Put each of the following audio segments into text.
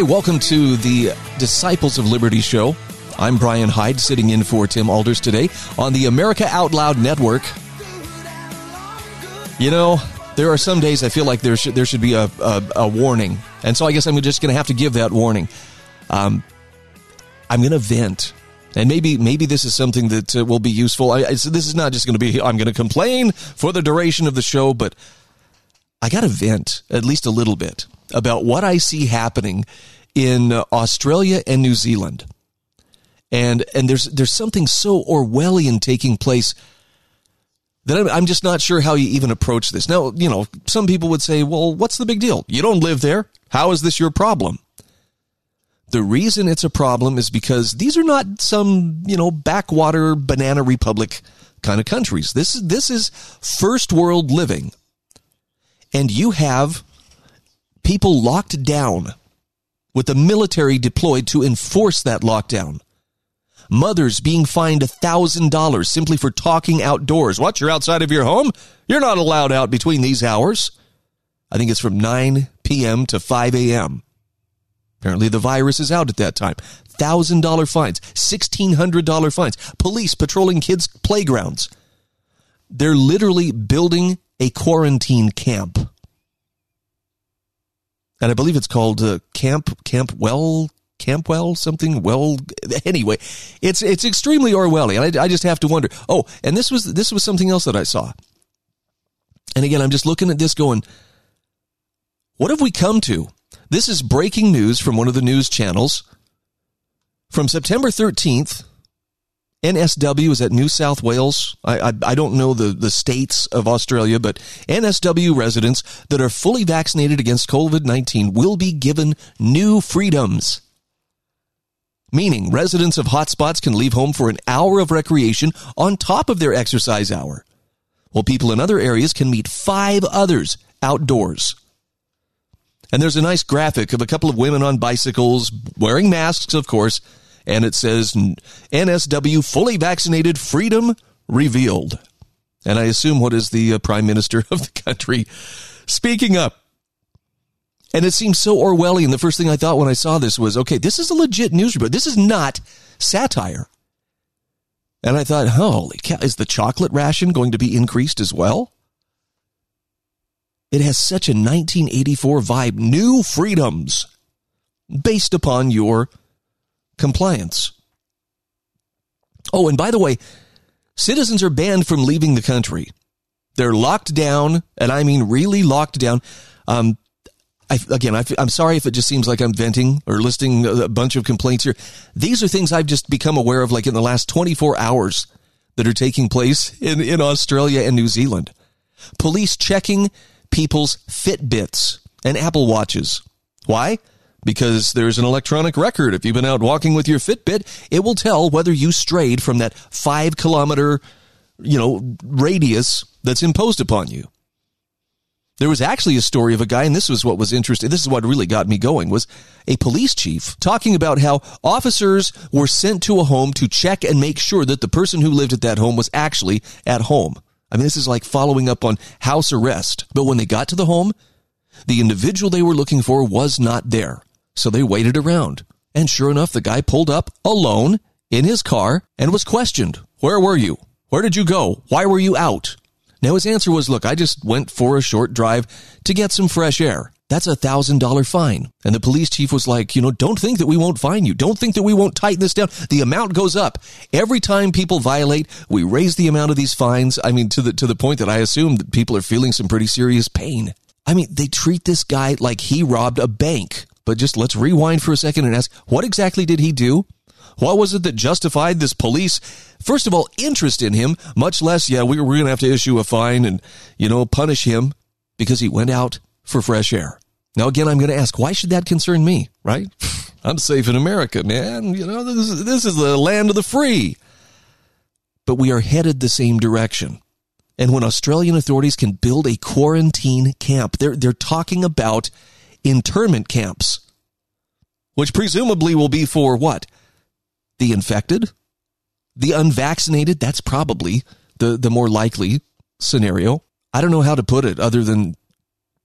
Hey, welcome to the Disciples of Liberty show. I'm Brian Hyde, sitting in for Tim Alders today on the America Out Loud Network. You know, there are some days I feel like there should there should be a, a, a warning, and so I guess I'm just going to have to give that warning. Um, I'm going to vent, and maybe maybe this is something that uh, will be useful. I, I, so this is not just going to be I'm going to complain for the duration of the show, but I got to vent at least a little bit about what I see happening in uh, Australia and New Zealand. And and there's there's something so Orwellian taking place that I'm, I'm just not sure how you even approach this. Now, you know, some people would say, "Well, what's the big deal? You don't live there. How is this your problem?" The reason it's a problem is because these are not some, you know, backwater banana republic kind of countries. This is this is first world living and you have people locked down with the military deployed to enforce that lockdown. Mothers being fined $1,000 simply for talking outdoors. What? You're outside of your home? You're not allowed out between these hours. I think it's from 9 p.m. to 5 a.m. Apparently, the virus is out at that time. $1,000 fines, $1,600 fines, police patrolling kids' playgrounds. They're literally building a quarantine camp. And I believe it's called uh, Camp Camp Well Campwell something? Well anyway it's it's extremely Orwellian. I, I just have to wonder. Oh and this was this was something else that I saw. And again I'm just looking at this going what have we come to? This is breaking news from one of the news channels. From September 13th NSW is at New South Wales. I, I, I, don't know the, the states of Australia, but NSW residents that are fully vaccinated against COVID 19 will be given new freedoms. Meaning, residents of hotspots can leave home for an hour of recreation on top of their exercise hour, while people in other areas can meet five others outdoors. And there's a nice graphic of a couple of women on bicycles, wearing masks, of course, and it says NSW fully vaccinated freedom revealed. And I assume what is the uh, prime minister of the country speaking up. And it seems so Orwellian. The first thing I thought when I saw this was, okay, this is a legit news report. This is not satire. And I thought, holy cow, is the chocolate ration going to be increased as well? It has such a 1984 vibe. New freedoms based upon your compliance. Oh, and by the way, citizens are banned from leaving the country. They're locked down, and I mean really locked down. Um, I, again, I, am sorry if it just seems like I'm venting or listing a bunch of complaints here. These are things I've just become aware of, like in the last 24 hours, that are taking place in, in Australia and New Zealand. Police checking people's Fitbits and Apple Watches. Why? Because there's an electronic record. If you've been out walking with your Fitbit, it will tell whether you strayed from that five kilometer, you know, radius that's imposed upon you. There was actually a story of a guy, and this was what was interesting. This is what really got me going was a police chief talking about how officers were sent to a home to check and make sure that the person who lived at that home was actually at home. I mean, this is like following up on house arrest. But when they got to the home, the individual they were looking for was not there. So they waited around. And sure enough, the guy pulled up alone in his car and was questioned. Where were you? Where did you go? Why were you out? Now his answer was, look, I just went for a short drive to get some fresh air. That's a thousand dollar fine. And the police chief was like, you know, don't think that we won't fine you. Don't think that we won't tighten this down. The amount goes up. Every time people violate, we raise the amount of these fines. I mean, to the, to the point that I assume that people are feeling some pretty serious pain. I mean, they treat this guy like he robbed a bank. But just let's rewind for a second and ask, what exactly did he do? What was it that justified this police, first of all, interest in him, much less, yeah, we, we're going to have to issue a fine and, you know, punish him because he went out for fresh air. Now, again, I'm going to ask, why should that concern me, right? I'm safe in America, man. You know, this is, this is the land of the free. But we are headed the same direction. And when Australian authorities can build a quarantine camp, they're, they're talking about internment camps, which presumably will be for what? The infected? The unvaccinated? That's probably the, the more likely scenario. I don't know how to put it other than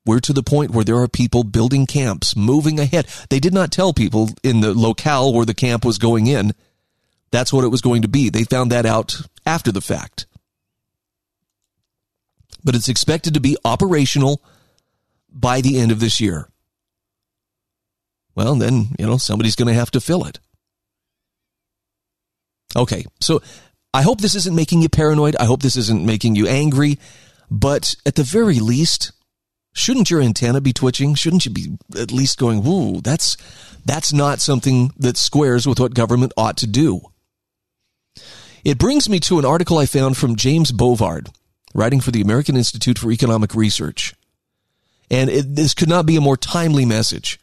we're to the point where there are people building camps, moving ahead. They did not tell people in the locale where the camp was going in that's what it was going to be. They found that out after the fact. But it's expected to be operational by the end of this year. Well, then, you know, somebody's going to have to fill it. Okay, so I hope this isn't making you paranoid. I hope this isn't making you angry. But at the very least, shouldn't your antenna be twitching? Shouldn't you be at least going, "Whoa, that's that's not something that squares with what government ought to do." It brings me to an article I found from James Bovard, writing for the American Institute for Economic Research. And it, this could not be a more timely message.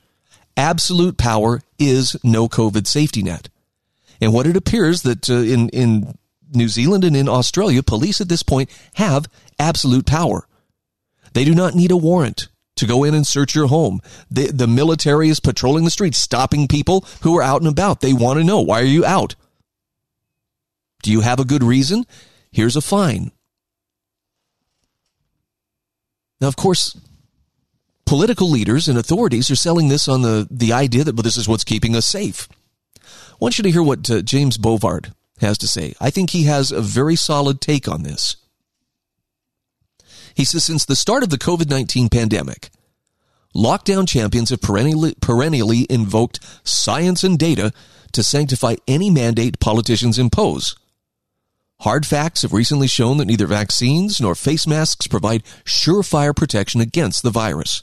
Absolute power is no COVID safety net. And what it appears that uh, in, in New Zealand and in Australia, police at this point have absolute power. They do not need a warrant to go in and search your home. The, the military is patrolling the streets, stopping people who are out and about. They want to know, why are you out? Do you have a good reason? Here's a fine. Now, of course, political leaders and authorities are selling this on the, the idea that this is what's keeping us safe. I want you to hear what uh, James Bovard has to say. I think he has a very solid take on this. He says since the start of the COVID 19 pandemic, lockdown champions have perennially, perennially invoked science and data to sanctify any mandate politicians impose. Hard facts have recently shown that neither vaccines nor face masks provide surefire protection against the virus.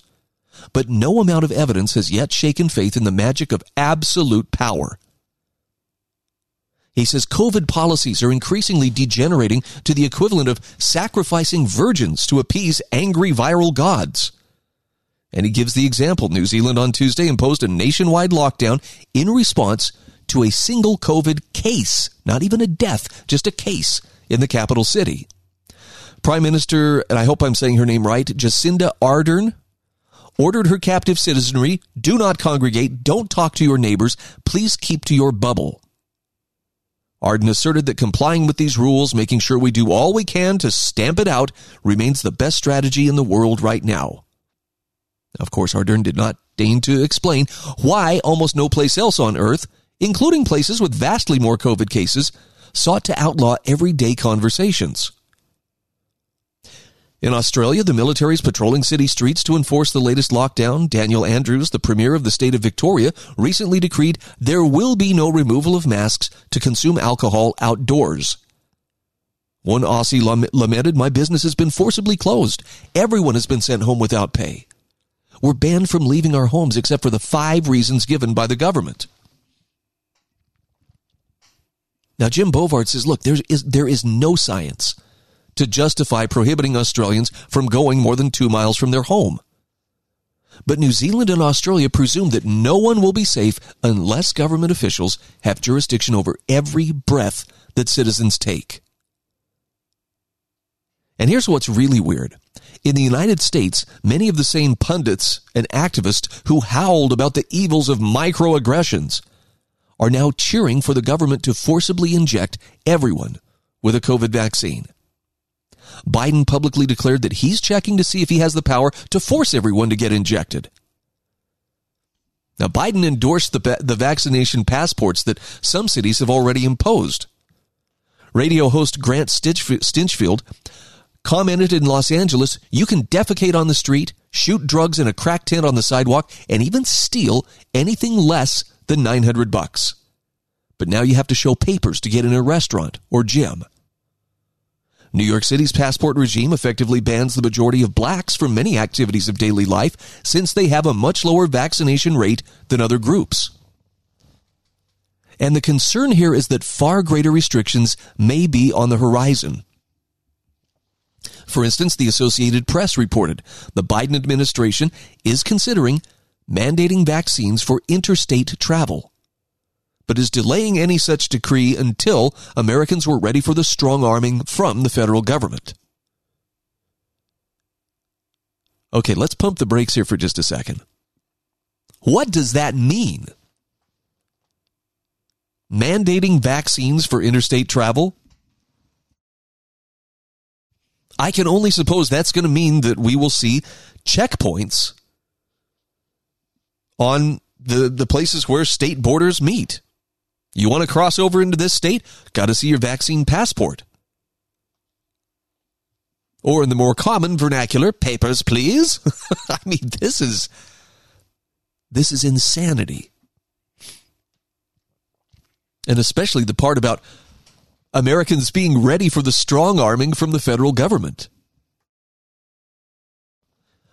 But no amount of evidence has yet shaken faith in the magic of absolute power. He says COVID policies are increasingly degenerating to the equivalent of sacrificing virgins to appease angry viral gods. And he gives the example New Zealand on Tuesday imposed a nationwide lockdown in response to a single COVID case, not even a death, just a case in the capital city. Prime Minister, and I hope I'm saying her name right, Jacinda Ardern, ordered her captive citizenry do not congregate, don't talk to your neighbors, please keep to your bubble. Ardern asserted that complying with these rules, making sure we do all we can to stamp it out, remains the best strategy in the world right now. Of course, Ardern did not deign to explain why almost no place else on earth including places with vastly more COVID cases, sought to outlaw everyday conversations. In Australia, the military is patrolling city streets to enforce the latest lockdown. Daniel Andrews, the Premier of the state of Victoria, recently decreed there will be no removal of masks to consume alcohol outdoors. One Aussie lamented, My business has been forcibly closed. Everyone has been sent home without pay. We're banned from leaving our homes except for the five reasons given by the government. Now, Jim Bovard says, look, there is, there is no science to justify prohibiting Australians from going more than two miles from their home. But New Zealand and Australia presume that no one will be safe unless government officials have jurisdiction over every breath that citizens take. And here's what's really weird. In the United States, many of the same pundits and activists who howled about the evils of microaggressions are now cheering for the government to forcibly inject everyone with a COVID vaccine. Biden publicly declared that he's checking to see if he has the power to force everyone to get injected. Now, Biden endorsed the, the vaccination passports that some cities have already imposed. Radio host Grant Stinchfield commented in Los Angeles, you can defecate on the street, shoot drugs in a crack tent on the sidewalk, and even steal anything less than 900 bucks. But now you have to show papers to get in a restaurant or gym. New York City's passport regime effectively bans the majority of blacks from many activities of daily life since they have a much lower vaccination rate than other groups. And the concern here is that far greater restrictions may be on the horizon. For instance, the Associated Press reported the Biden administration is considering mandating vaccines for interstate travel, but is delaying any such decree until Americans were ready for the strong arming from the federal government. Okay, let's pump the brakes here for just a second. What does that mean? mandating vaccines for interstate travel? I can only suppose that's going to mean that we will see checkpoints on the, the places where state borders meet. You want to cross over into this state? Got to see your vaccine passport. Or in the more common vernacular, papers, please. I mean, this is this is insanity and especially the part about Americans being ready for the strong arming from the federal government.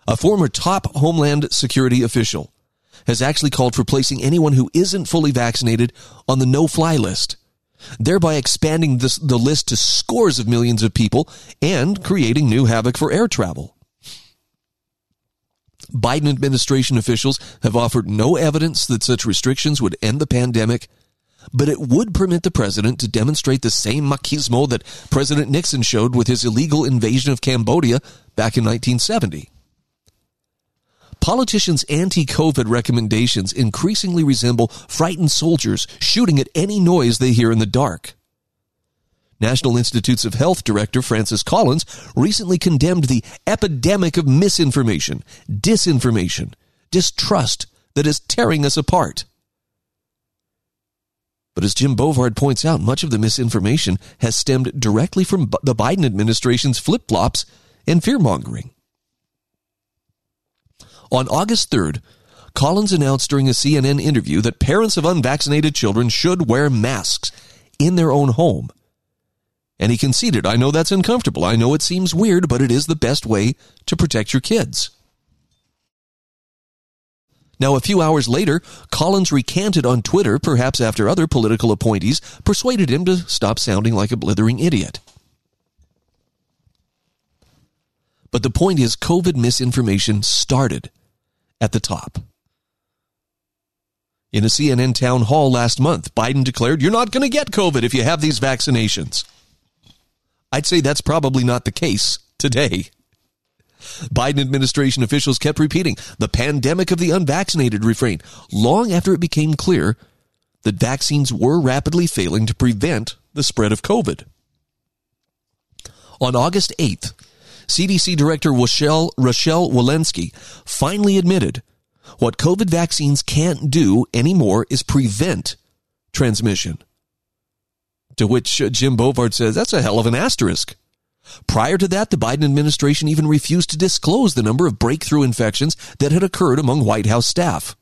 A former top Homeland Security official has actually called for placing anyone who isn't fully vaccinated on the no fly list, thereby expanding this, the list to scores of millions of people and creating new havoc for air travel. Biden administration officials have offered no evidence that such restrictions would end the pandemic but it would permit the president to demonstrate the same machismo that President Nixon showed with his illegal invasion of Cambodia back in 1970. Politicians' anti COVID recommendations increasingly resemble frightened soldiers shooting at any noise they hear in the dark. National Institutes of Health Director Francis Collins recently condemned the epidemic of misinformation, disinformation, distrust that is tearing us apart. But as Jim Bovard points out, much of the misinformation has stemmed directly from the Biden administration's flip flops and fear mongering. On August 3rd, Collins announced during a CNN interview that parents of unvaccinated children should wear masks in their own home. And he conceded, I know that's uncomfortable. I know it seems weird, but it is the best way to protect your kids. Now, a few hours later, Collins recanted on Twitter, perhaps after other political appointees persuaded him to stop sounding like a blithering idiot. But the point is, COVID misinformation started at the top. In a CNN town hall last month, Biden declared, You're not going to get COVID if you have these vaccinations. I'd say that's probably not the case today. Biden administration officials kept repeating the pandemic of the unvaccinated refrain long after it became clear that vaccines were rapidly failing to prevent the spread of COVID. On August 8th, CDC Director Rochelle, Rochelle Walensky finally admitted what COVID vaccines can't do anymore is prevent transmission. To which uh, Jim Bovard says, that's a hell of an asterisk. Prior to that, the Biden administration even refused to disclose the number of breakthrough infections that had occurred among White House staff.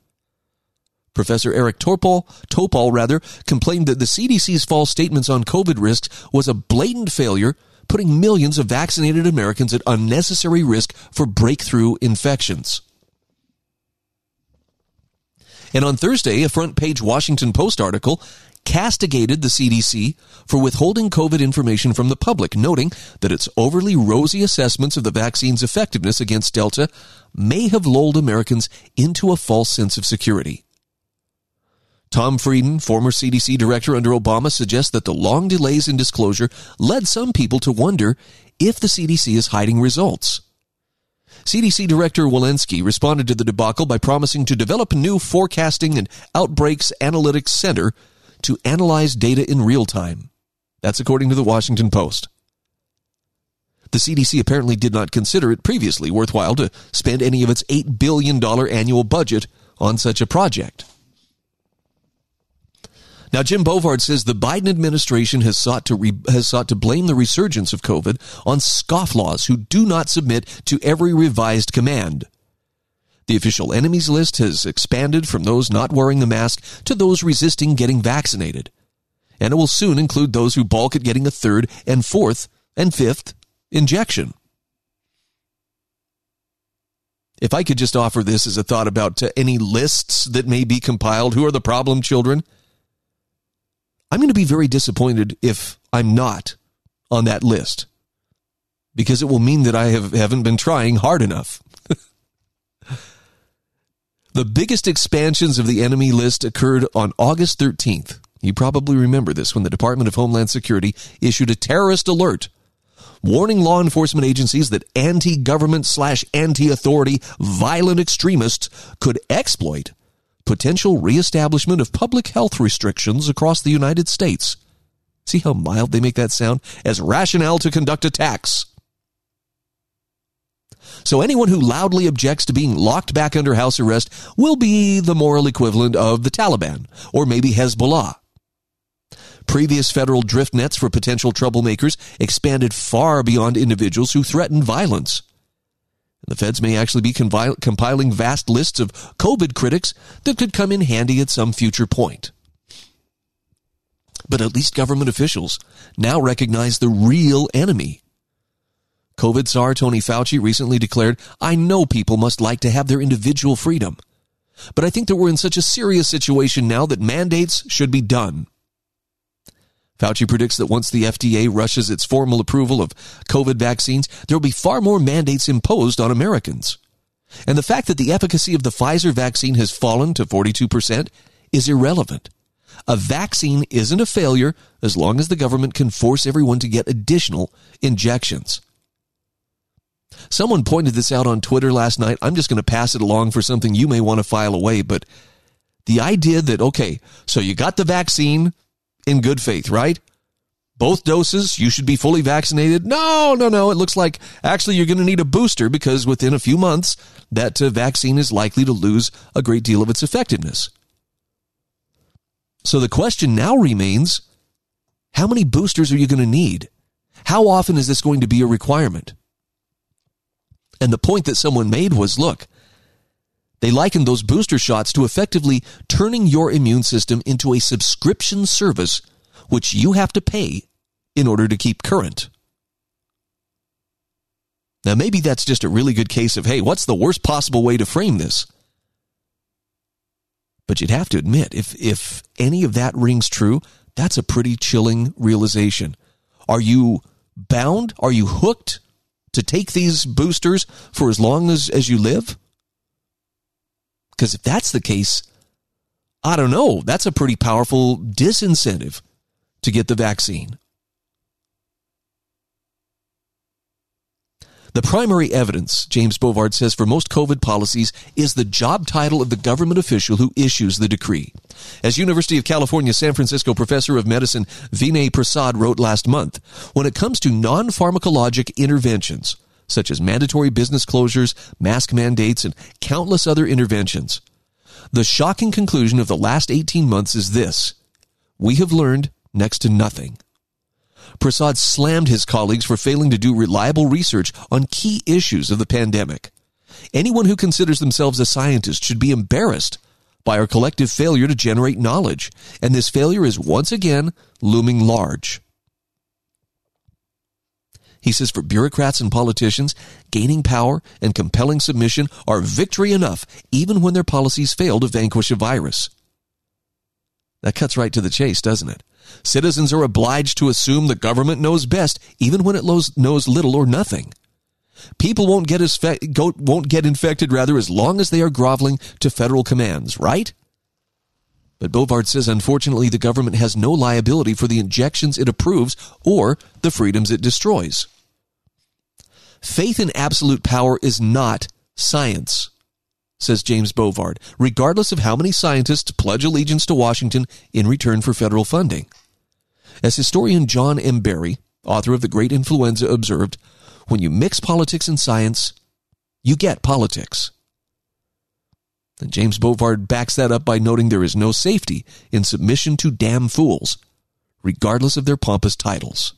Professor Eric Topol, Topol rather, complained that the CDC's false statements on COVID risks was a blatant failure, putting millions of vaccinated Americans at unnecessary risk for breakthrough infections. And on Thursday, a front page Washington Post article castigated the CDC for withholding COVID information from the public, noting that its overly rosy assessments of the vaccine's effectiveness against Delta may have lulled Americans into a false sense of security. Tom Frieden, former CDC director under Obama, suggests that the long delays in disclosure led some people to wonder if the CDC is hiding results. CDC Director Walensky responded to the debacle by promising to develop a new forecasting and outbreaks analytics center to analyze data in real time. That's according to the Washington Post. The CDC apparently did not consider it previously worthwhile to spend any of its $8 billion annual budget on such a project. Now, Jim Bovard says the Biden administration has sought to re- has sought to blame the resurgence of COVID on scofflaws who do not submit to every revised command. The official enemies list has expanded from those not wearing the mask to those resisting getting vaccinated. And it will soon include those who balk at getting a third and fourth and fifth injection. If I could just offer this as a thought about to any lists that may be compiled, who are the problem children? I'm going to be very disappointed if I'm not on that list because it will mean that I have, haven't been trying hard enough. the biggest expansions of the enemy list occurred on August 13th. You probably remember this when the Department of Homeland Security issued a terrorist alert warning law enforcement agencies that anti-government slash anti-authority violent extremists could exploit potential reestablishment of public health restrictions across the United States. See how mild they make that sound? As rationale to conduct attacks. So anyone who loudly objects to being locked back under house arrest will be the moral equivalent of the Taliban or maybe Hezbollah. Previous federal drift nets for potential troublemakers expanded far beyond individuals who threaten violence. The feds may actually be compiling vast lists of COVID critics that could come in handy at some future point. But at least government officials now recognize the real enemy. COVID czar Tony Fauci recently declared, I know people must like to have their individual freedom. But I think that we're in such a serious situation now that mandates should be done. Fauci predicts that once the FDA rushes its formal approval of COVID vaccines, there will be far more mandates imposed on Americans. And the fact that the efficacy of the Pfizer vaccine has fallen to 42% is irrelevant. A vaccine isn't a failure as long as the government can force everyone to get additional injections. Someone pointed this out on Twitter last night. I'm just going to pass it along for something you may want to file away, but the idea that, okay, so you got the vaccine, in good faith, right? Both doses, you should be fully vaccinated. No, no, no. It looks like actually you're going to need a booster because within a few months, that uh, vaccine is likely to lose a great deal of its effectiveness. So the question now remains how many boosters are you going to need? How often is this going to be a requirement? And the point that someone made was look, they liken those booster shots to effectively turning your immune system into a subscription service which you have to pay in order to keep current. Now, maybe that's just a really good case of, hey, what's the worst possible way to frame this? But you'd have to admit, if, if any of that rings true, that's a pretty chilling realization. Are you bound? Are you hooked to take these boosters for as long as, as you live? Because if that's the case, I don't know. That's a pretty powerful disincentive to get the vaccine. The primary evidence, James Bovard says, for most COVID policies is the job title of the government official who issues the decree. As University of California San Francisco professor of medicine Vinay Prasad wrote last month, when it comes to non pharmacologic interventions, such as mandatory business closures, mask mandates, and countless other interventions. The shocking conclusion of the last 18 months is this we have learned next to nothing. Prasad slammed his colleagues for failing to do reliable research on key issues of the pandemic. Anyone who considers themselves a scientist should be embarrassed by our collective failure to generate knowledge, and this failure is once again looming large. He says for bureaucrats and politicians, gaining power and compelling submission are victory enough, even when their policies fail to vanquish a virus. That cuts right to the chase, doesn't it? Citizens are obliged to assume the government knows best, even when it knows little or nothing. People won't get, fe- won't get infected, rather, as long as they are groveling to federal commands, right? But Bovard says, unfortunately, the government has no liability for the injections it approves or the freedoms it destroys. Faith in absolute power is not science, says James Bovard, regardless of how many scientists pledge allegiance to Washington in return for federal funding. As historian John M. Barry, author of The Great Influenza, observed, when you mix politics and science, you get politics. And James Bovard backs that up by noting there is no safety in submission to damn fools, regardless of their pompous titles.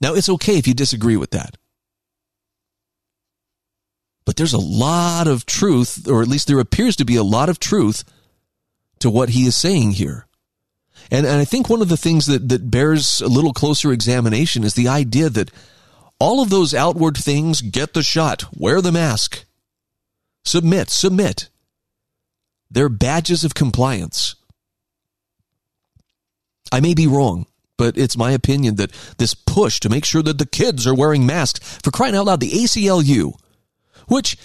Now, it's okay if you disagree with that. But there's a lot of truth, or at least there appears to be a lot of truth to what he is saying here. And, and I think one of the things that, that bears a little closer examination is the idea that all of those outward things get the shot, wear the mask, submit, submit. They're badges of compliance. I may be wrong, but it's my opinion that this push to make sure that the kids are wearing masks, for crying out loud, the ACLU, which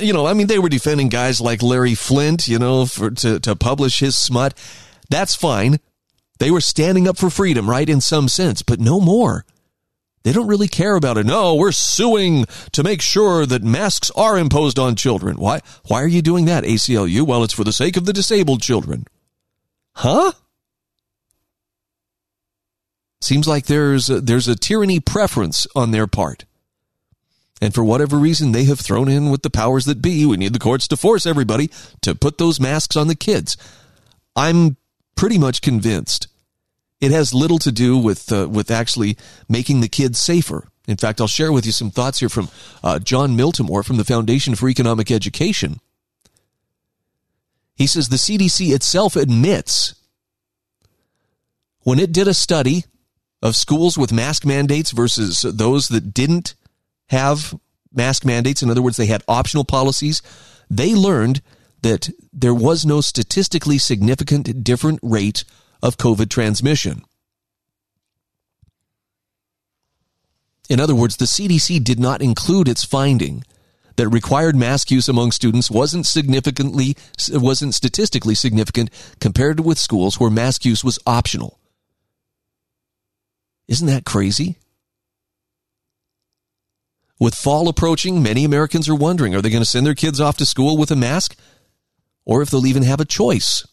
you know, I mean, they were defending guys like Larry Flynt, you know, for to, to publish his smut. That's fine. They were standing up for freedom, right, in some sense, but no more. They don't really care about it. No, we're suing to make sure that masks are imposed on children. Why? Why are you doing that, ACLU? Well, it's for the sake of the disabled children. Huh? Seems like there's a, there's a tyranny preference on their part. And for whatever reason, they have thrown in with the powers that be. We need the courts to force everybody to put those masks on the kids. I'm pretty much convinced it has little to do with uh, with actually making the kids safer. In fact, I'll share with you some thoughts here from uh, Jon Miltimore from the Foundation for Economic Education. He says the CDC itself admits when it did a study of schools with mask mandates versus those that didn't have mask mandates, in other words, they had optional policies, they learned that there was no statistically significant different rate of COVID transmission. In other words, the CDC did not include its finding that required mask use among students wasn't significantly wasn't statistically significant compared with schools where mask use was optional. Isn't that crazy? With fall approaching, many Americans are wondering are they going to send their kids off to school with a mask? Or if they'll even have a choice.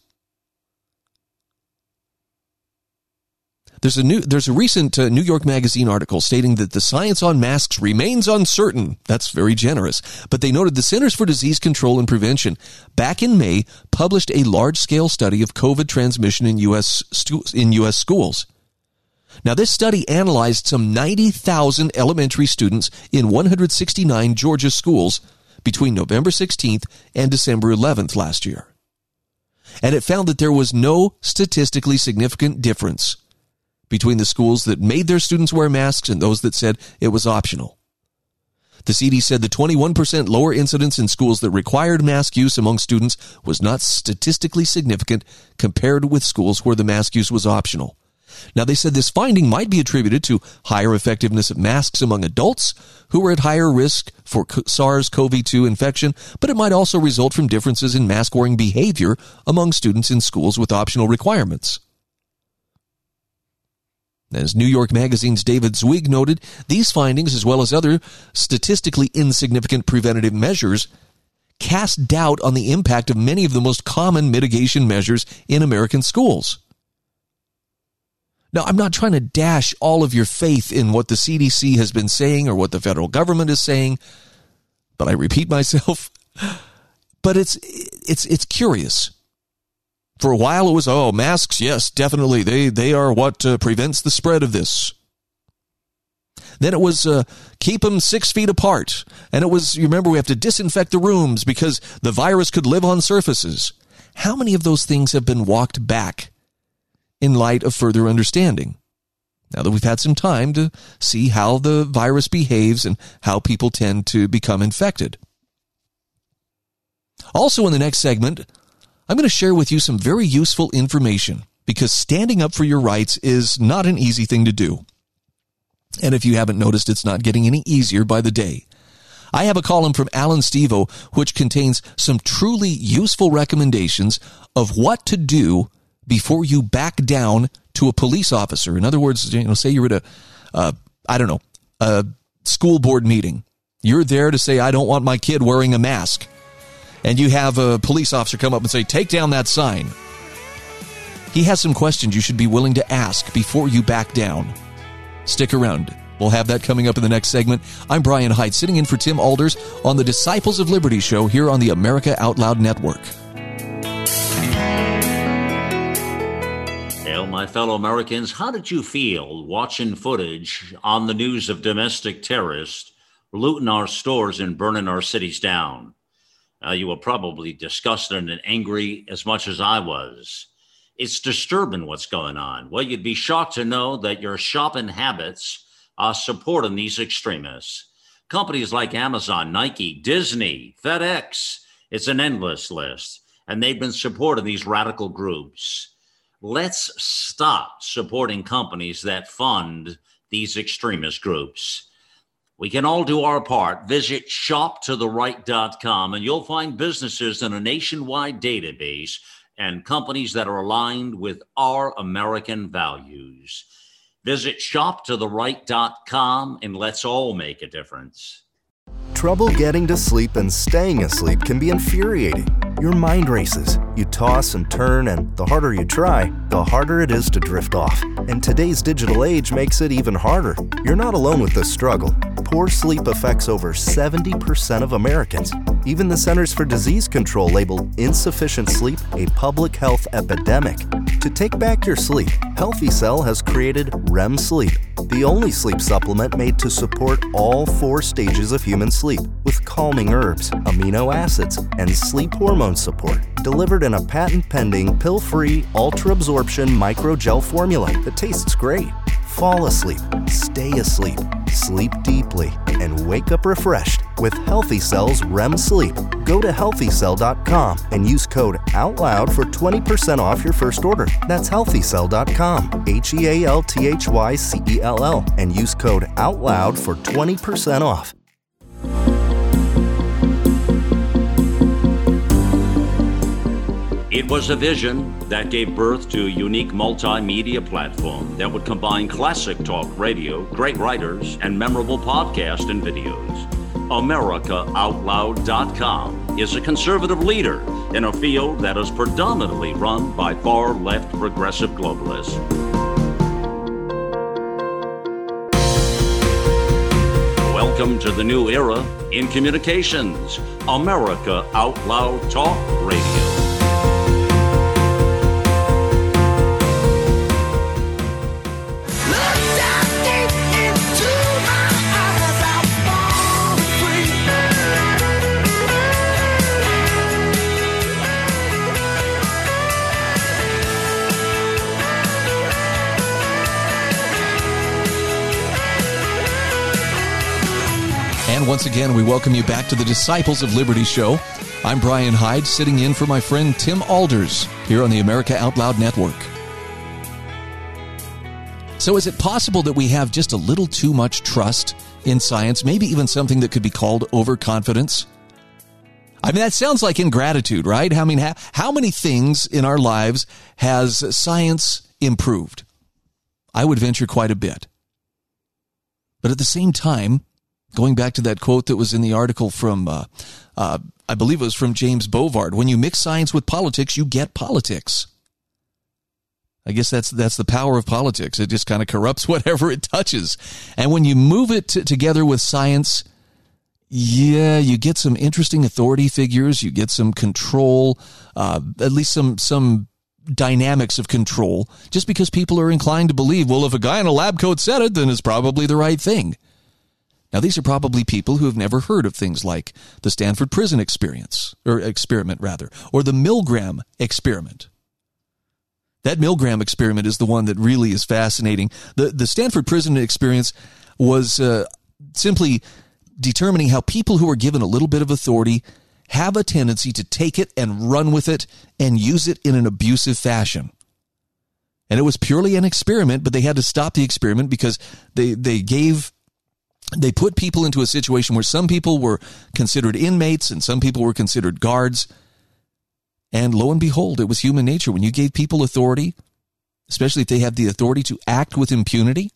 There's a new, there's a recent uh, New York Magazine article stating that the science on masks remains uncertain. That's very generous. But they noted the Centers for Disease Control and Prevention back in May published a large scale study of COVID transmission in U.S. Stu- in U.S. schools. Now, this study analyzed some 90,000 elementary students in 169 Georgia schools between November 16th and December 11th last year. And it found that there was no statistically significant difference between the schools that made their students wear masks and those that said it was optional. The CD said the 21% lower incidence in schools that required mask use among students was not statistically significant compared with schools where the mask use was optional. Now, they said this finding might be attributed to higher effectiveness of masks among adults who were at higher risk for SARS CoV 2 infection, but it might also result from differences in mask wearing behavior among students in schools with optional requirements. As New York Magazine's David Zweig noted, these findings, as well as other statistically insignificant preventative measures, cast doubt on the impact of many of the most common mitigation measures in American schools. Now, I'm not trying to dash all of your faith in what the CDC has been saying or what the federal government is saying, but I repeat myself. But it's it's it's curious. For a while, it was oh masks, yes, definitely they they are what uh, prevents the spread of this. Then it was uh, keep them six feet apart, and it was you remember we have to disinfect the rooms because the virus could live on surfaces. How many of those things have been walked back in light of further understanding. Now that we've had some time to see how the virus behaves and how people tend to become infected. Also, in the next segment, I'm going to share with you some very useful information because standing up for your rights is not an easy thing to do. And if you haven't noticed, it's not getting any easier by the day. I have a column from Allan Stevo which contains some truly useful recommendations of what to do before you back down to a police officer. In other words, you know, say you're at a, uh, I don't know, a school board meeting. You're there to say, I don't want my kid wearing a mask. And you have a police officer come up and say, take down that sign. He has some questions you should be willing to ask before you back down. Stick around. We'll have that coming up in the next segment. I'm Brian Hyde, sitting in for Tim Alders on the Disciples of Liberty show here on the America Out Loud Network. My fellow Americans, how did you feel watching footage on the news of domestic terrorists looting our stores and burning our cities down. Uh, you were probably disgusted and angry as much as I was. It's disturbing what's going on. Well, you'd be shocked to know that your shopping habits are supporting these extremists. Companies like Amazon, Nike, Disney, FedEx, it's an endless list, and they've been supporting these radical groups. Let's stop supporting companies that fund these extremist groups. We can all do our part. Visit shoptotheright.com and you'll find businesses in a nationwide database and companies that are aligned with our American values. Visit shoptotheright.com and let's all make a difference. Trouble getting to sleep and staying asleep can be infuriating. Your mind races. You toss and turn, and the harder you try, the harder it is to drift off. And today's digital age makes it even harder. You're not alone with this struggle. Poor sleep affects over 70% of Americans. Even the Centers for Disease Control labeled insufficient sleep a public health epidemic. To take back your sleep, Healthy Cell has created REM Sleep, the only sleep supplement made to support all four stages of human sleep with calming herbs, amino acids, and sleep hormone support, delivered in a patent pending pill free ultra absorption microgel formula that tastes great. Fall asleep, stay asleep, sleep deeply, and wake up refreshed with Healthy Cell's REM Sleep. Go to healthycell.com and use code OUTLOUD for 20% off your first order. That's healthycell.com, H E A L T H Y C E L L, and use code OUTLOUD for 20% off. It was a vision that gave birth to a unique multimedia platform that would combine classic talk radio, great writers, and memorable podcasts and videos. AmericaOutloud.com is a conservative leader in a field that is predominantly run by far left progressive globalists. Welcome to the new era in communications, America Out Loud Talk Radio. Once again, we welcome you back to the Disciples of Liberty show. I'm Brian Hyde, sitting in for my friend Tim Alders here on the America Out Loud Network. So, is it possible that we have just a little too much trust in science, maybe even something that could be called overconfidence? I mean, that sounds like ingratitude, right? I mean, how, how many things in our lives has science improved? I would venture quite a bit. But at the same time, going back to that quote that was in the article from, uh, uh, I believe it was from James Bovard, when you mix science with politics, you get politics. I guess that's that's the power of politics. It just kind of corrupts whatever it touches. And when you move it t- together with science, yeah, you get some interesting authority figures. You get some control, uh, at least some some dynamics of control. Just because people are inclined to believe, well, if a guy in a lab coat said it, then it's probably the right thing. Now, these are probably people who have never heard of things like the Stanford Prison Experience, or experiment rather, or the Milgram experiment. That Milgram experiment is the one that really is fascinating. The the Stanford Prison Experience was uh, simply determining how people who are given a little bit of authority have a tendency to take it and run with it and use it in an abusive fashion. And it was purely an experiment, but they had to stop the experiment because they they gave they put people into a situation where some people were considered inmates and some people were considered guards. And lo and behold, it was human nature. When you gave people authority, especially if they have the authority to act with impunity,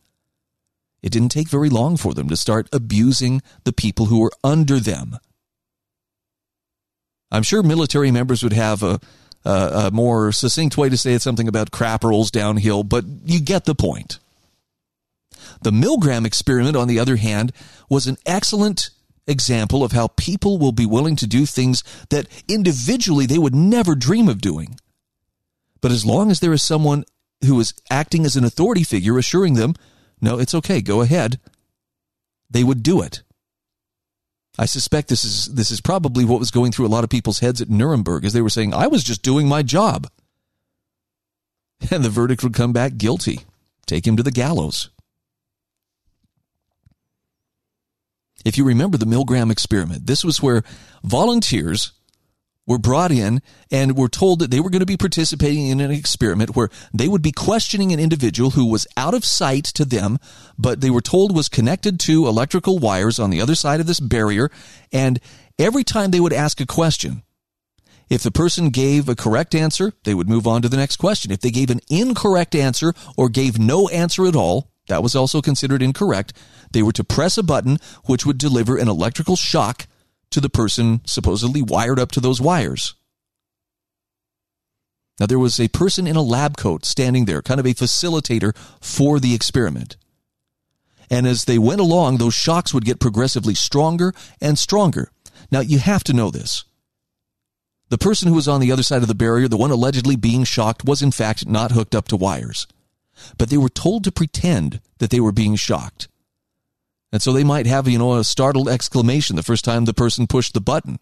it didn't take very long for them to start abusing the people who were under them. I'm sure military members would have a, a, a more succinct way to say it, something about crap rolls downhill, but you get the point. The Milgram experiment, on the other hand, was an excellent example of how people will be willing to do things that individually they would never dream of doing. But as long as there is someone who is acting as an authority figure assuring them, no, it's okay, go ahead, they would do it. I suspect this is this is probably what was going through a lot of people's heads at Nuremberg as they were saying, "I was just doing my job." And the verdict would come back guilty. Take him to the gallows. If you remember the Milgram experiment, this was where volunteers were brought in and were told that they were going to be participating in an experiment where they would be questioning an individual who was out of sight to them, but they were told was connected to electrical wires on the other side of this barrier. And every time they would ask a question, if the person gave a correct answer, they would move on to the next question. If they gave an incorrect answer or gave no answer at all, that was also considered incorrect. They were to press a button which would deliver an electrical shock to the person supposedly wired up to those wires. Now, there was a person in a lab coat standing there, kind of a facilitator for the experiment. And as they went along, those shocks would get progressively stronger and stronger. Now, you have to know this. The person who was on the other side of the barrier, the one allegedly being shocked, was in fact not hooked up to wires. But they were told to pretend that they were being shocked. And so they might have, you know, a startled exclamation the first time the person pushed the button.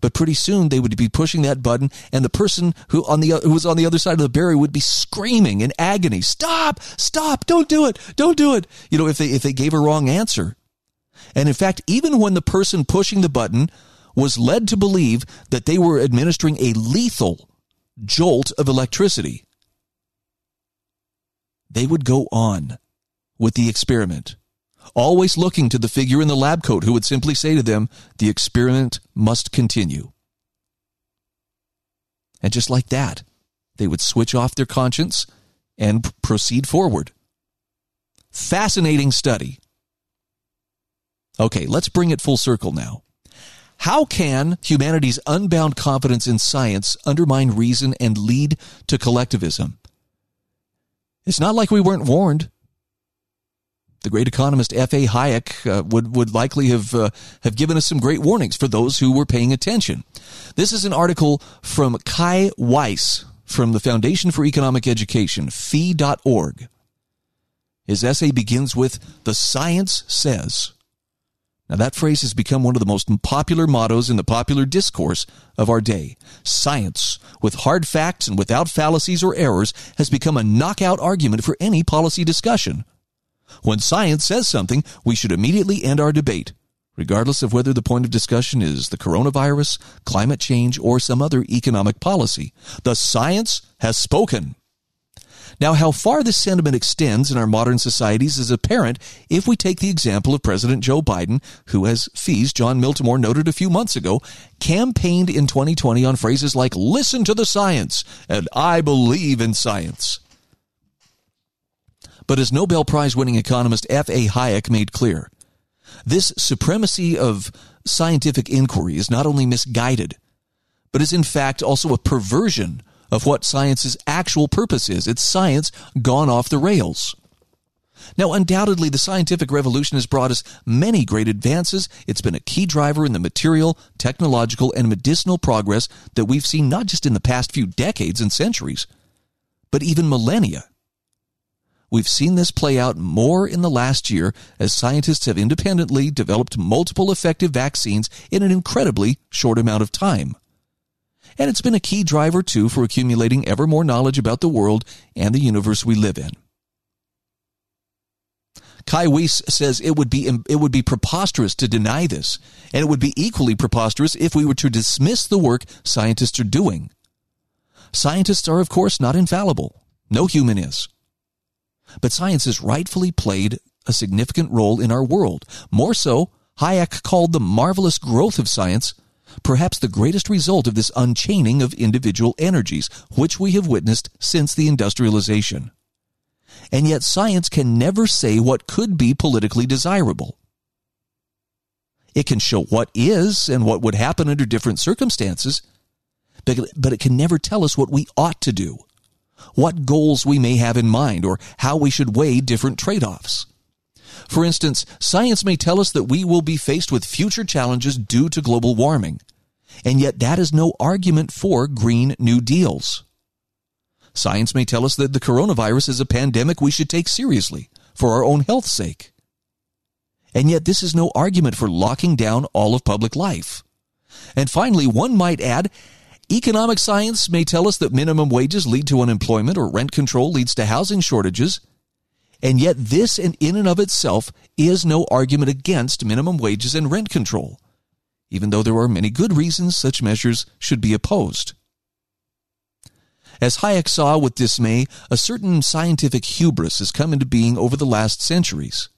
But pretty soon they would be pushing that button, and the person who on the who was on the other side of the barrier would be screaming in agony, "Stop! Stop! Don't do it! Don't do it!" You know, if they if they gave a wrong answer. And in fact, even when the person pushing the button was led to believe that they were administering a lethal jolt of electricity, they would go on with the experiment always looking to the figure in the lab coat who would simply say to them, The experiment must continue. And just like that, they would switch off their conscience and proceed forward. Fascinating study. Okay, let's bring it full circle now. How can humanity's unbound confidence in science undermine reason and lead to collectivism? It's not like we weren't warned the great economist F.A. Hayek uh, would, would likely have, uh, have given us some great warnings for those who were paying attention. This is an article from Kai Weiss from the Foundation for Economic Education, fee.org. His essay begins with, The Science Says. Now, that phrase has become one of the most popular mottos in the popular discourse of our day. Science, with hard facts and without fallacies or errors, has become a knockout argument for any policy discussion. When science says something, we should immediately end our debate, regardless of whether the point of discussion is the coronavirus, climate change, or some other economic policy. The science has spoken. Now, how far this sentiment extends in our modern societies is apparent if we take the example of President Joe Biden, who, as Fee's Jon Miltimore noted a few months ago, campaigned in 2020 on phrases like, listen to the science and I believe in science. But as Nobel Prize winning economist F.A. Hayek made clear, this supremacy of scientific inquiry is not only misguided, but is in fact also a perversion of what science's actual purpose is. It's science gone off the rails. Now, undoubtedly, the scientific revolution has brought us many great advances. It's been a key driver in the material, technological, and medicinal progress that we've seen not just in the past few decades and centuries, but even millennia. We've seen this play out more in the last year as scientists have independently developed multiple effective vaccines in an incredibly short amount of time. And it's been a key driver, too, for accumulating ever more knowledge about the world and the universe we live in. Kai Weiss says it would be it would be preposterous to deny this, and it would be equally preposterous if we were to dismiss the work scientists are doing. Scientists are, of course, not infallible. No human is. But science has rightfully played a significant role in our world. More so, Hayek called the marvelous growth of science perhaps the greatest result of this unchaining of individual energies, which we have witnessed since the industrialization. And yet, science can never say what could be politically desirable. It can show what is and what would happen under different circumstances, but, it can never tell us what we ought to do what goals we may have in mind or how we should weigh different trade offs. For instance, science may tell us that we will be faced with future challenges due to global warming, and yet that is no argument for Green New Deals. Science may tell us that the coronavirus is a pandemic we should take seriously for our own health's sake. And yet, this is no argument for locking down all of public life. And finally, one might add, economic science may tell us that minimum wages lead to unemployment or rent control leads to housing shortages. And yet, this in and of itself is no argument against minimum wages and rent control, even though there are many good reasons such measures should be opposed. As Hayek saw with dismay, a certain scientific hubris has come into being over the last centuries.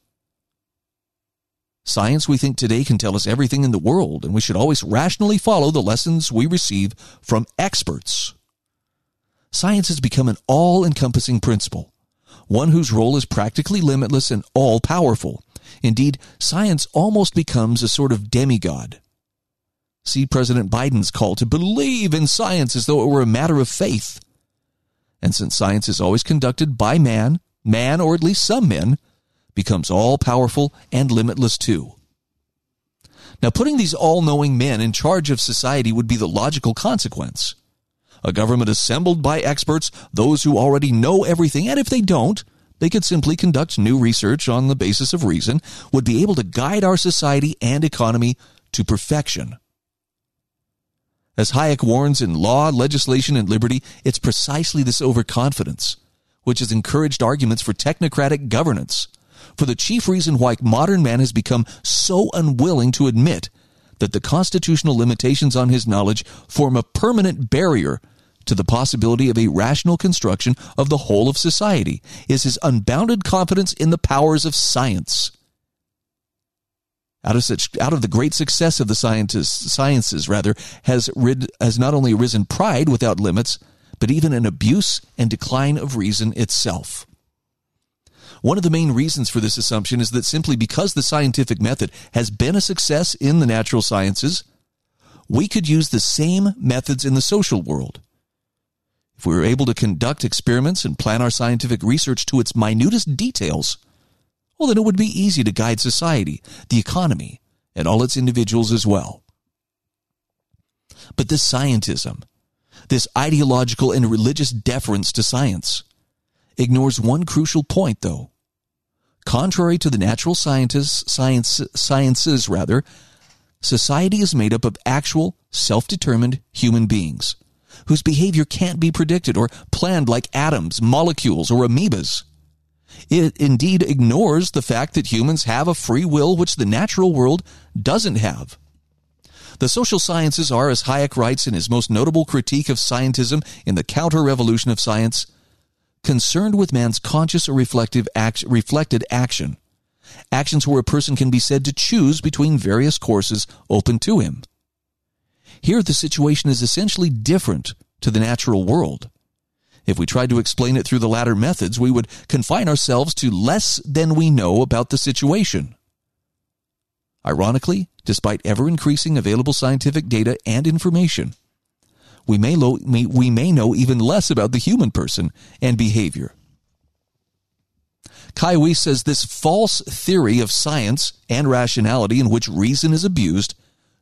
Science, we think today, can tell us everything in the world, and we should always rationally follow the lessons we receive from experts. Science has become an all encompassing principle, one whose role is practically limitless and all powerful. Indeed, science almost becomes a sort of demigod. See President Biden's call to believe in science as though it were a matter of faith. And since science is always conducted by man, man, or at least some men, becomes all powerful and limitless too. Now, putting these all knowing men in charge of society would be the logical consequence. A government assembled by experts, those who already know everything, and if they don't, they could simply conduct new research on the basis of reason, would be able to guide our society and economy to perfection. As Hayek warns in Law, Legislation, and Liberty, it's precisely this overconfidence which has encouraged arguments for technocratic governance for the chief reason why modern man has become so unwilling to admit that the constitutional limitations on his knowledge form a permanent barrier to the possibility of a rational construction of the whole of society is his unbounded confidence in the powers of science. Out of such, out of the great success of the scientists, sciences rather, has rid, has not only arisen pride without limits, but even an abuse and decline of reason itself. One of the main reasons for this assumption is that simply because the scientific method has been a success in the natural sciences, we could use the same methods in the social world. If we were able to conduct experiments and plan our scientific research to its minutest details, well, then it would be easy to guide society, the economy, and all its individuals as well. But this scientism, this ideological and religious deference to science, ignores one crucial point, though. Contrary to the natural scientists, science, sciences, rather, society is made up of actual, self-determined human beings whose behavior can't be predicted or planned like atoms, molecules, or amoebas. It indeed ignores the fact that humans have a free will which the natural world doesn't have. The social sciences are, as Hayek writes in his most notable critique of scientism in The Counter Revolution of Science, concerned with man's conscious or reflective act, reflected action. Actions where a person can be said to choose between various courses open to him. Here, the situation is essentially different to the natural world. If we tried to explain it through the latter methods, we would confine ourselves to less than we know about the situation. Ironically, despite ever increasing available scientific data and information, we may, lo- may, we may know even less about the human person and behavior. Kai Weiss says this false theory of science and rationality in which reason is abused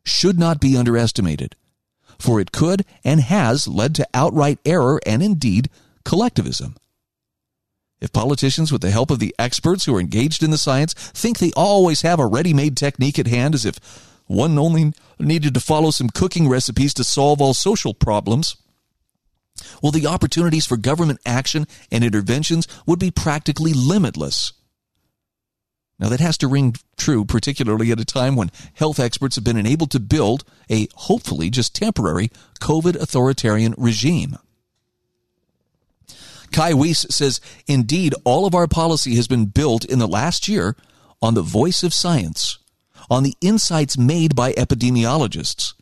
should not be underestimated, for it could and has led to outright error and indeed collectivism. If politicians, with the help of the experts who are engaged in the science, think they always have a ready made technique at hand as if one only needed to follow some cooking recipes to solve all social problems. Well, the opportunities for government action and interventions would be practically limitless. Now, that has to ring true, particularly at a time when health experts have been enabled to build a hopefully just temporary COVID authoritarian regime. Kai Weiss says, indeed, all of our policy has been built in the last year on the voice of science on the insights made by epidemiologists,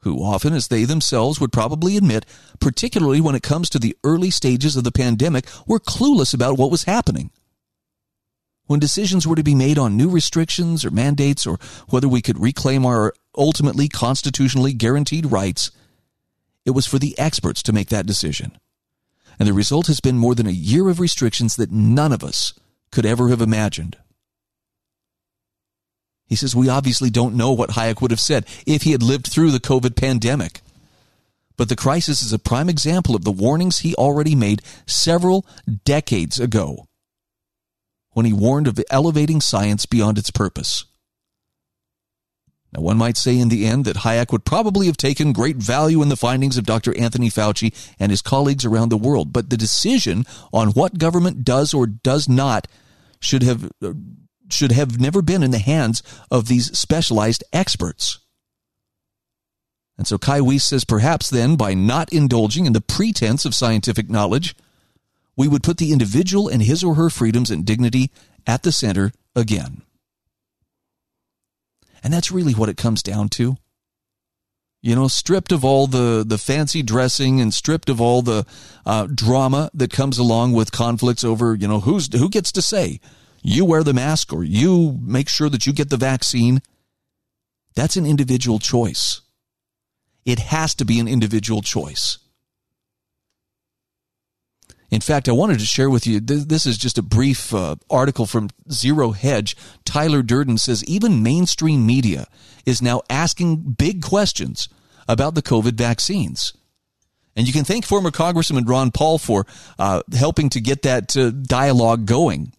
who often, as they themselves would probably admit, particularly when it comes to the early stages of the pandemic, were clueless about what was happening. When decisions were to be made on new restrictions or mandates or whether we could reclaim our ultimately constitutionally guaranteed rights, it was for the experts to make that decision. And the result has been more than a year of restrictions that none of us could ever have imagined. He says, We obviously don't know what Hayek would have said if he had lived through the COVID pandemic. But the crisis is a prime example of the warnings he already made several decades ago. When he warned of elevating science beyond its purpose. Now, one might say in the end that Hayek would probably have taken great value in the findings of Dr. Anthony Fauci and his colleagues around the world, but the decision on what government does or does not should have should have never been in the hands of these specialized experts. And so Kai Weiss says perhaps then, by not indulging in the pretense of scientific knowledge, we would put the individual and his or her freedoms and dignity at the center again. And that's really what it comes down to. You know, stripped of all the, the fancy dressing and stripped of all the uh, drama that comes along with conflicts over, you know, who's, who gets to say, you wear the mask or you make sure that you get the vaccine. That's an individual choice. It has to be an individual choice. In fact, I wanted to share with you this is just a brief uh, article from Zero Hedge. Tyler Durden says even mainstream media is now asking big questions about the COVID vaccines. And you can thank former Congressman Ron Paul for uh, helping to get that uh, dialogue going.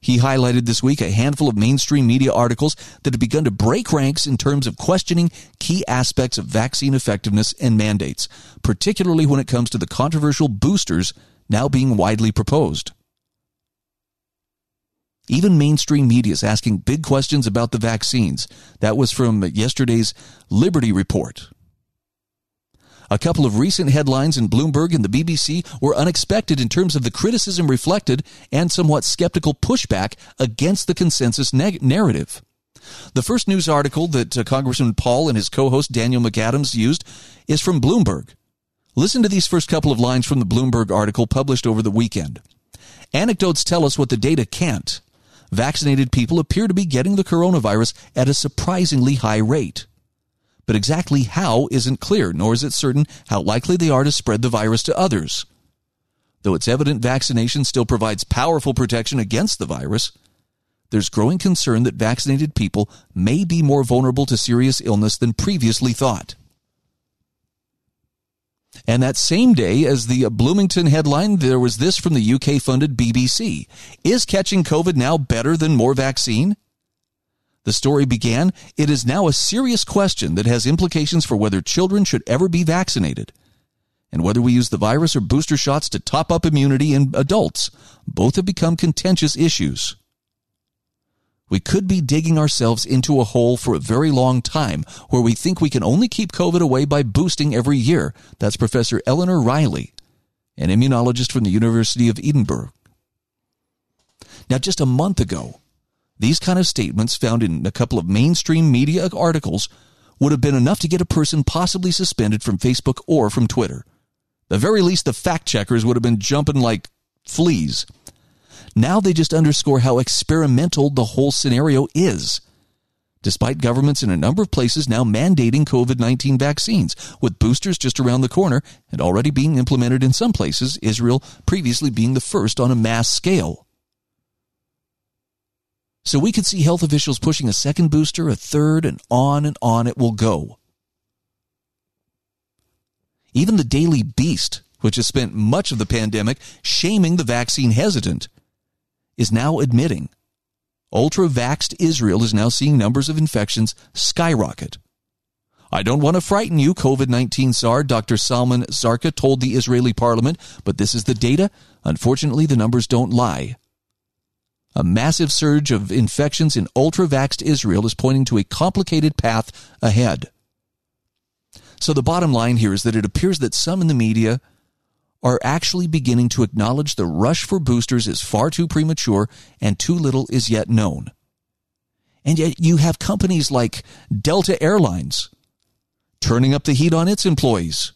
He highlighted this week a handful of mainstream media articles that have begun to break ranks in terms of questioning key aspects of vaccine effectiveness and mandates, particularly when it comes to the controversial boosters now being widely proposed. Even mainstream media is asking big questions about the vaccines. That was from yesterday's Liberty Report. A couple of recent headlines in Bloomberg and the BBC were unexpected in terms of the criticism reflected and somewhat skeptical pushback against the consensus neg- narrative. The first news article that uh, Congressman Paul and his co host Daniel McAdams used is from Bloomberg. Listen to these first couple of lines from the Bloomberg article published over the weekend. Anecdotes tell us what the data can't. Vaccinated people appear to be getting the coronavirus at a surprisingly high rate. But exactly how isn't clear, nor is it certain how likely they are to spread the virus to others. Though it's evident vaccination still provides powerful protection against the virus, there's growing concern that vaccinated people may be more vulnerable to serious illness than previously thought. And that same day, as the Bloomington headline, there was this from the UK funded BBC Is catching COVID now better than more vaccine? The story began It is now a serious question that has implications for whether children should ever be vaccinated. And whether we use the virus or booster shots to top up immunity in adults, both have become contentious issues we could be digging ourselves into a hole for a very long time where we think we can only keep COVID away by boosting every year. That's Professor Eleanor Riley, an immunologist from the University of Edinburgh. Now, just a month ago, these kind of statements found in a couple of mainstream media articles would have been enough to get a person possibly suspended from Facebook or from Twitter. The very least, the fact checkers would have been jumping like fleas. Now they just underscore how experimental the whole scenario is. Despite governments in a number of places now mandating COVID 19 vaccines, with boosters just around the corner and already being implemented in some places, Israel previously being the first on a mass scale. So we could see health officials pushing a second booster, a third, and on and on it will go. Even the Daily Beast, which has spent much of the pandemic shaming the vaccine hesitant, is now admitting ultra vaxxed Israel is now seeing numbers of infections skyrocket. I don't want to frighten you, COVID 19 czar, Dr. Salman Zarka told the Israeli parliament, but this is the data. Unfortunately, the numbers don't lie. A massive surge of infections in ultra vaxxed Israel is pointing to a complicated path ahead. So the bottom line here is that it appears that some in the media are actually beginning to acknowledge the rush for boosters is far too premature and too little is yet known. And yet you have companies like Delta Airlines turning up the heat on its employees.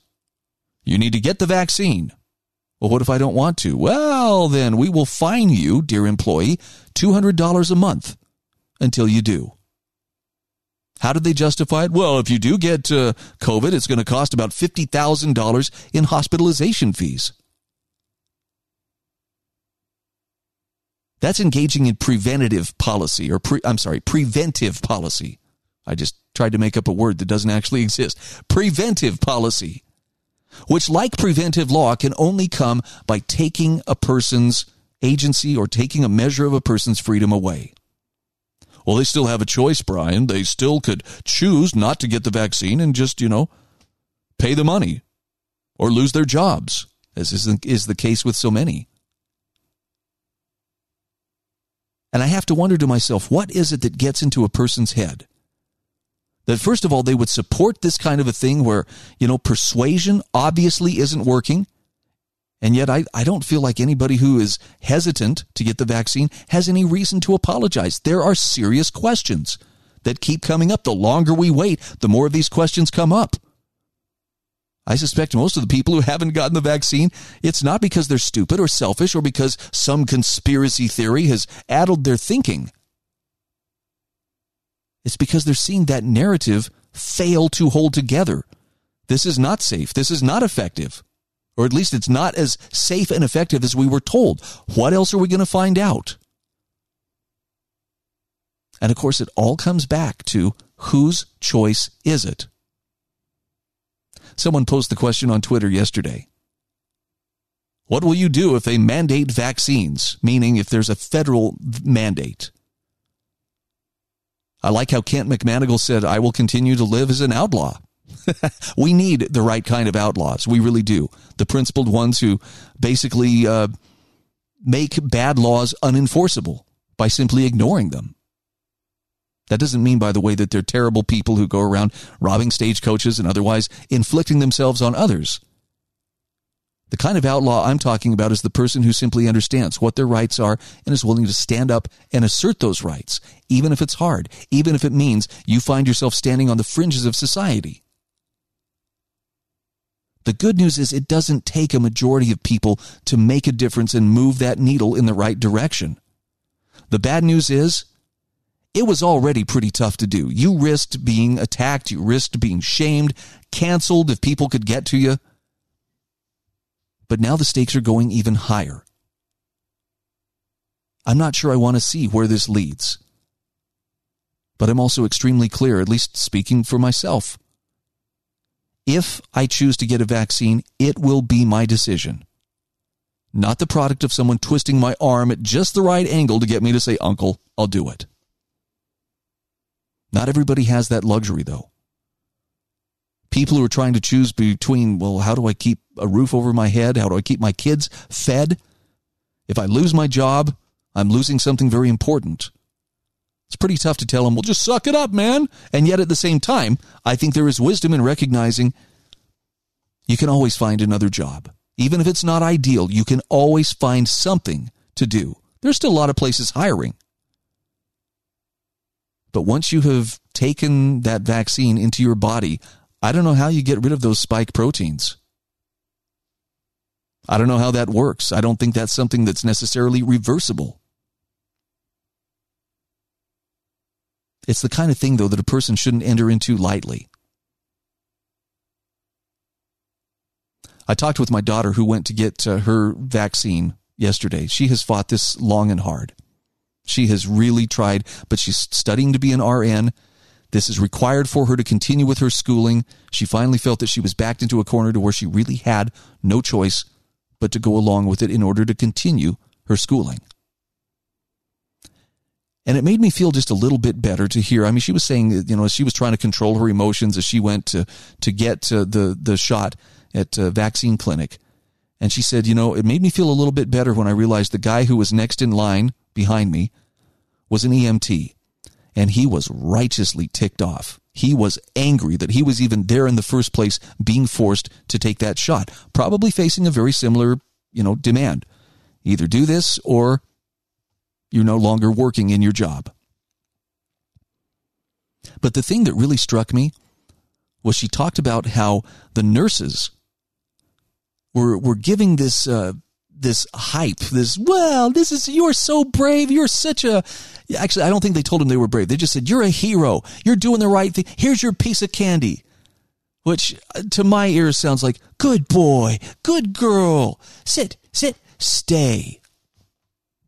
You need to get the vaccine. Well, what if I don't want to? Well, then we will fine you, dear employee, $200 a month until you do. How did they justify it? Well, if you do get uh, COVID, it's going to cost about $50,000 in hospitalization fees. That's engaging in preventative policy, or pre, I'm sorry, preventive policy. I just tried to make up a word that doesn't actually exist. Preventive policy, which, like preventive law, can only come by taking a person's agency or taking a measure of a person's freedom away. Well, they still have a choice, Brian. They still could choose not to get the vaccine and just, you know, pay the money or lose their jobs, as is the, is the case with so many. And I have to wonder to myself, what is it that gets into a person's head? That first of all, they would support this kind of a thing where, you know, persuasion obviously isn't working. And yet, I, I don't feel like anybody who is hesitant to get the vaccine has any reason to apologize. There are serious questions that keep coming up. The longer we wait, the more of these questions come up. I suspect most of the people who haven't gotten the vaccine, it's not because they're stupid or selfish or because some conspiracy theory has addled their thinking. It's because they're seeing that narrative fail to hold together. This is not safe. This is not effective. Or at least it's not as safe and effective as we were told. What else are we going to find out? And of course, it all comes back to whose choice is it? Someone posed the question on Twitter yesterday. What will you do if they mandate vaccines? Meaning, if there's a federal mandate. I like how Kent McManigal said, I will continue to live as an outlaw. we need the right kind of outlaws. We really do. The principled ones who basically uh, make bad laws unenforceable by simply ignoring them. That doesn't mean, by the way, that they're terrible people who go around robbing stagecoaches and otherwise inflicting themselves on others. The kind of outlaw I'm talking about is the person who simply understands what their rights are and is willing to stand up and assert those rights, even if it's hard, even if it means you find yourself standing on the fringes of society. The good news is it doesn't take a majority of people to make a difference and move that needle in the right direction. The bad news is it was already pretty tough to do. You risked being attacked, you risked being shamed, canceled if people could get to you. But now the stakes are going even higher. I'm not sure I want to see where this leads. But I'm also extremely clear, at least speaking for myself. If I choose to get a vaccine, it will be my decision. Not the product of someone twisting my arm at just the right angle to get me to say, Uncle, I'll do it. Not everybody has that luxury, though. People who are trying to choose between, well, how do I keep a roof over my head? How do I keep my kids fed? If I lose my job, I'm losing something very important. It's pretty tough to tell them, well, just suck it up, man. And yet at the same time, I think there is wisdom in recognizing you can always find another job. Even if it's not ideal, you can always find something to do. There's still a lot of places hiring. But once you have taken that vaccine into your body, I don't know how you get rid of those spike proteins. I don't know how that works. I don't think that's something that's necessarily reversible. It's the kind of thing, though, that a person shouldn't enter into lightly. I talked with my daughter who went to get uh, her vaccine yesterday. She has fought this long and hard. She has really tried, but she's studying to be an RN. This is required for her to continue with her schooling. She finally felt that she was backed into a corner to where she really had no choice but to go along with it in order to continue her schooling. And it made me feel just a little bit better to hear. I mean, she was saying, you know, she was trying to control her emotions as she went to to get uh, the the shot at a vaccine clinic. And she said, you know, it made me feel a little bit better when I realized the guy who was next in line behind me was an EMT, and he was righteously ticked off. He was angry that he was even there in the first place being forced to take that shot, probably facing a very similar, you know, demand. Either do this or you're no longer working in your job. But the thing that really struck me was she talked about how the nurses were were giving this uh, this hype, this, well, this is, you're so brave. You're such a, actually, I don't think they told him they were brave. They just said, you're a hero. You're doing the right thing. Here's your piece of candy, which uh, to my ears sounds like, good boy, good girl. Sit, sit, stay.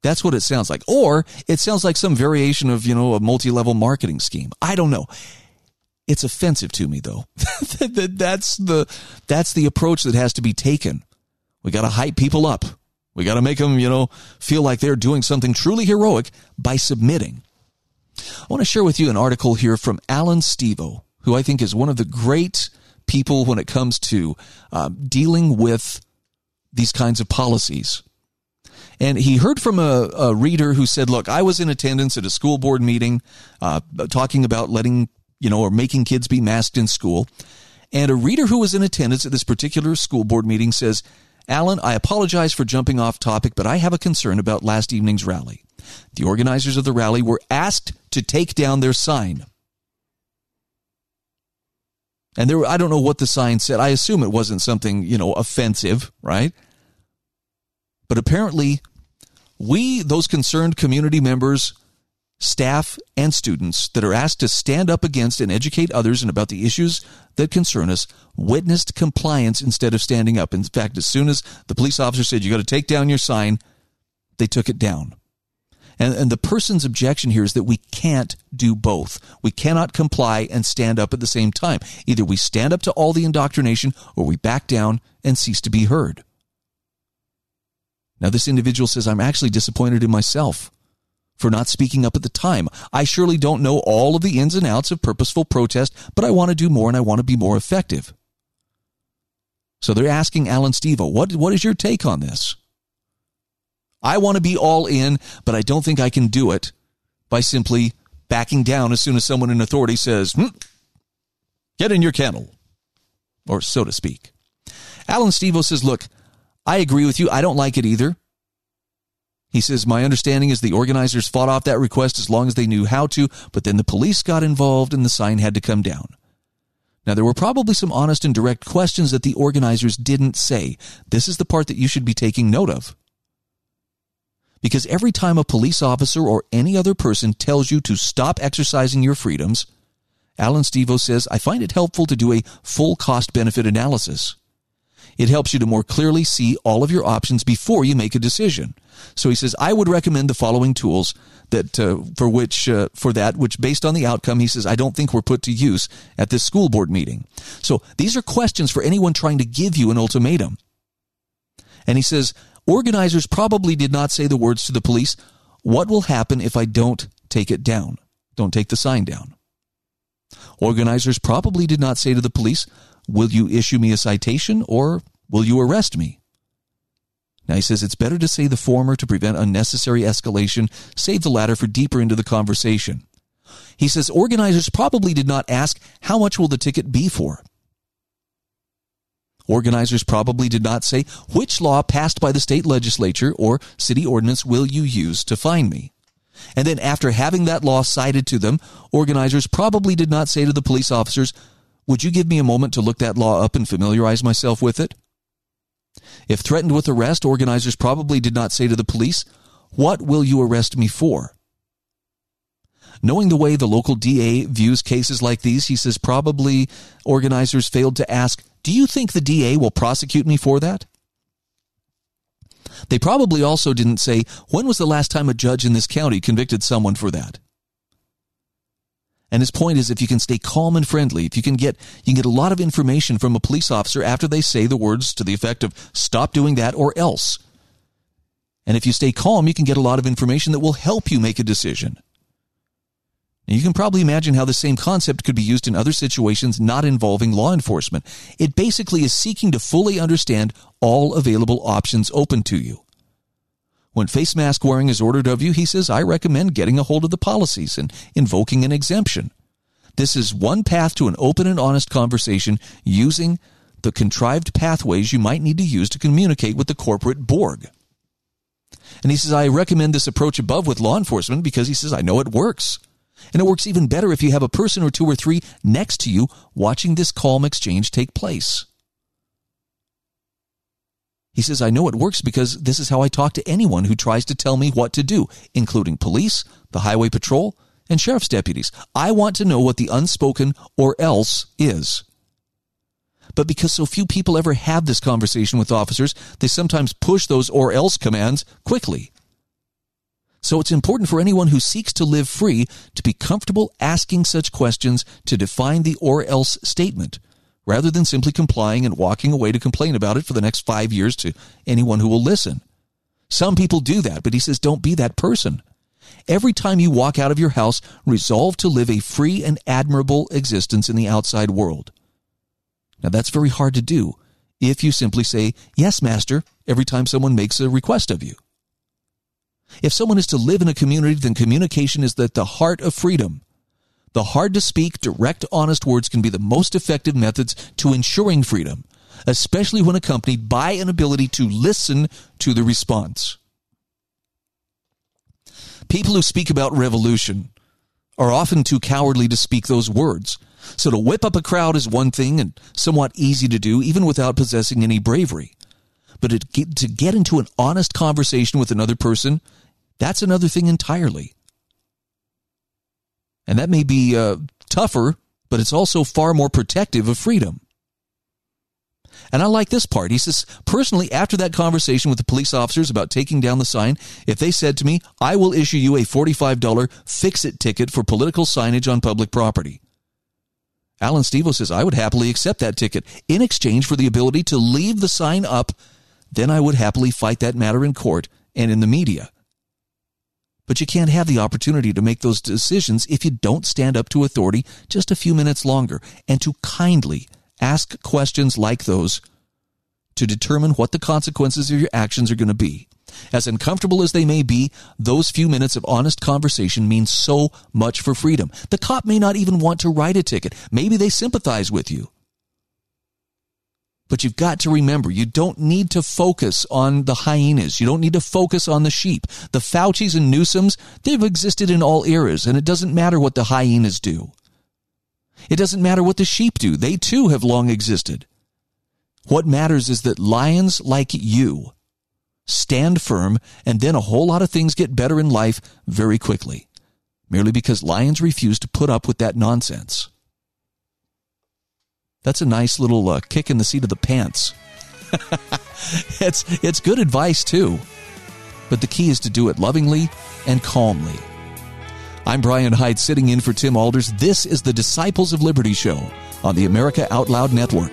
That's what it sounds like. Or it sounds like some variation of, you know, a multi level marketing scheme. I don't know. It's offensive to me though. that's the, that's the approach that has to be taken. We got to hype people up. We got to make them, you know, feel like they're doing something truly heroic by submitting. I want to share with you an article here from Allan Stevo, who I think is one of the great people when it comes to uh, dealing with these kinds of policies. And he heard from a, a, reader who said, Look, I was in attendance at a school board meeting uh, talking about letting, you know, or making kids be masked in school. And a reader who was in attendance at this particular school board meeting says, Allan, I apologize for jumping off topic, but I have a concern about last evening's rally. The organizers of the rally were asked to take down their sign. And there, I don't know what the sign said. I assume it wasn't something, you know, offensive, right? But apparently, we, those concerned community members, staff, and students that are asked to stand up against and educate others and about the issues that concern us, witnessed compliance instead of standing up. In fact, as soon as the police officer said, you got to take down your sign, they took it down. And, and the person's objection here is that we can't do both. We cannot comply and stand up at the same time. Either we stand up to all the indoctrination or we back down and cease to be heard. Now, this individual says, I'm actually disappointed in myself for not speaking up at the time. I surely don't know all of the ins and outs of purposeful protest, but I want to do more and I want to be more effective. So they're asking Allan Stevo, what, what is your take on this? I want to be all in, but I don't think I can do it by simply backing down as soon as someone in authority says, hmm, get in your kennel, or so to speak. Allan Stevo says, look, I agree with you. I don't like it either. He says, My understanding is the organizers fought off that request as long as they knew how to, but then the police got involved and the sign had to come down. Now, there were probably some honest and direct questions that the organizers didn't say. This is the part that you should be taking note of. Because every time a police officer or any other person tells you to stop exercising your freedoms, Allan Stevo says, I find it helpful to do a full cost benefit analysis. It helps you to more clearly see all of your options before you make a decision. So he says, I would recommend the following tools that uh, for which uh, for that which based on the outcome he says I don't think were put to use at this school board meeting. So these are questions for anyone trying to give you an ultimatum. And he says Organizers probably did not say the words to the police, What will happen if I don't take it down? Don't take the sign down. Organizers probably did not say to the police, Will you issue me a citation or will you arrest me? Now he says it's better to say the former to prevent unnecessary escalation, save the latter for deeper into the conversation. He says organizers probably did not ask, How much will the ticket be for? Organizers probably did not say, which law passed by the state legislature or city ordinance will you use to fine me? And then after having that law cited to them, organizers probably did not say to the police officers, would you give me a moment to look that law up and familiarize myself with it? If threatened with arrest, organizers probably did not say to the police, what will you arrest me for? Knowing the way the local DA views cases like these, he says probably organizers failed to ask, do you think the DA will prosecute me for that? They probably also didn't say, when was the last time a judge in this county convicted someone for that? And his point is if you can stay calm and friendly, if you can get you can get a lot of information from a police officer after they say the words to the effect of stop doing that or else. And if you stay calm, you can get a lot of information that will help you make a decision. You can probably imagine how the same concept could be used in other situations not involving law enforcement. It basically is seeking to fully understand all available options open to you. When face mask wearing is ordered of you, he says, I recommend getting a hold of the policies and invoking an exemption. This is one path to an open and honest conversation using the contrived pathways you might need to use to communicate with the corporate Borg. And he says, I recommend this approach above with law enforcement because he says, I know it works. And it works even better if you have a person or two or three next to you watching this calm exchange take place. He says, I know it works because this is how I talk to anyone who tries to tell me what to do, including police, the highway patrol, and sheriff's deputies. I want to know what the unspoken or else is. But because so few people ever have this conversation with officers, they sometimes push those or else commands quickly. So it's important for anyone who seeks to live free to be comfortable asking such questions to define the or else statement, rather than simply complying and walking away to complain about it for the next five years to anyone who will listen. Some people do that, but he says don't be that person. Every time you walk out of your house, resolve to live a free and admirable existence in the outside world. Now that's very hard to do if you simply say, yes, master, every time someone makes a request of you. If someone is to live in a community, then communication is at the heart of freedom. The hard to speak, direct, honest words can be the most effective methods to ensuring freedom, especially when accompanied by an ability to listen to the response. People who speak about revolution are often too cowardly to speak those words. So to whip up a crowd is one thing and somewhat easy to do, even without possessing any bravery. But to get, into an honest conversation with another person, that's another thing entirely. And that may be uh, tougher, but it's also far more protective of freedom. And I like this part. He says, personally, after that conversation with the police officers about taking down the sign, if they said to me, I will issue you a $45 fix it ticket for political signage on public property. Allan Stevo says, I would happily accept that ticket in exchange for the ability to leave the sign up. Then I would happily fight that matter in court and in the media. But you can't have the opportunity to make those decisions if you don't stand up to authority just a few minutes longer and to kindly ask questions like those to determine what the consequences of your actions are going to be. As uncomfortable as they may be, those few minutes of honest conversation mean so much for freedom. The cop may not even want to write a ticket. Maybe they sympathize with you. But you've got to remember, you don't need to focus on the hyenas. You don't need to focus on the sheep. The Faucis and Newsoms, they've existed in all eras, and it doesn't matter what the hyenas do. It doesn't matter what the sheep do. They too have long existed. What matters is that lions like you stand firm, and then a whole lot of things get better in life very quickly, merely because lions refuse to put up with that nonsense. That's a nice little uh, kick in the seat of the pants. it's it's good advice too. But the key is to do it lovingly and calmly. I'm Brian Hyde sitting in for Tim Alders. This is the Disciples of Liberty show on the America Out Loud Network.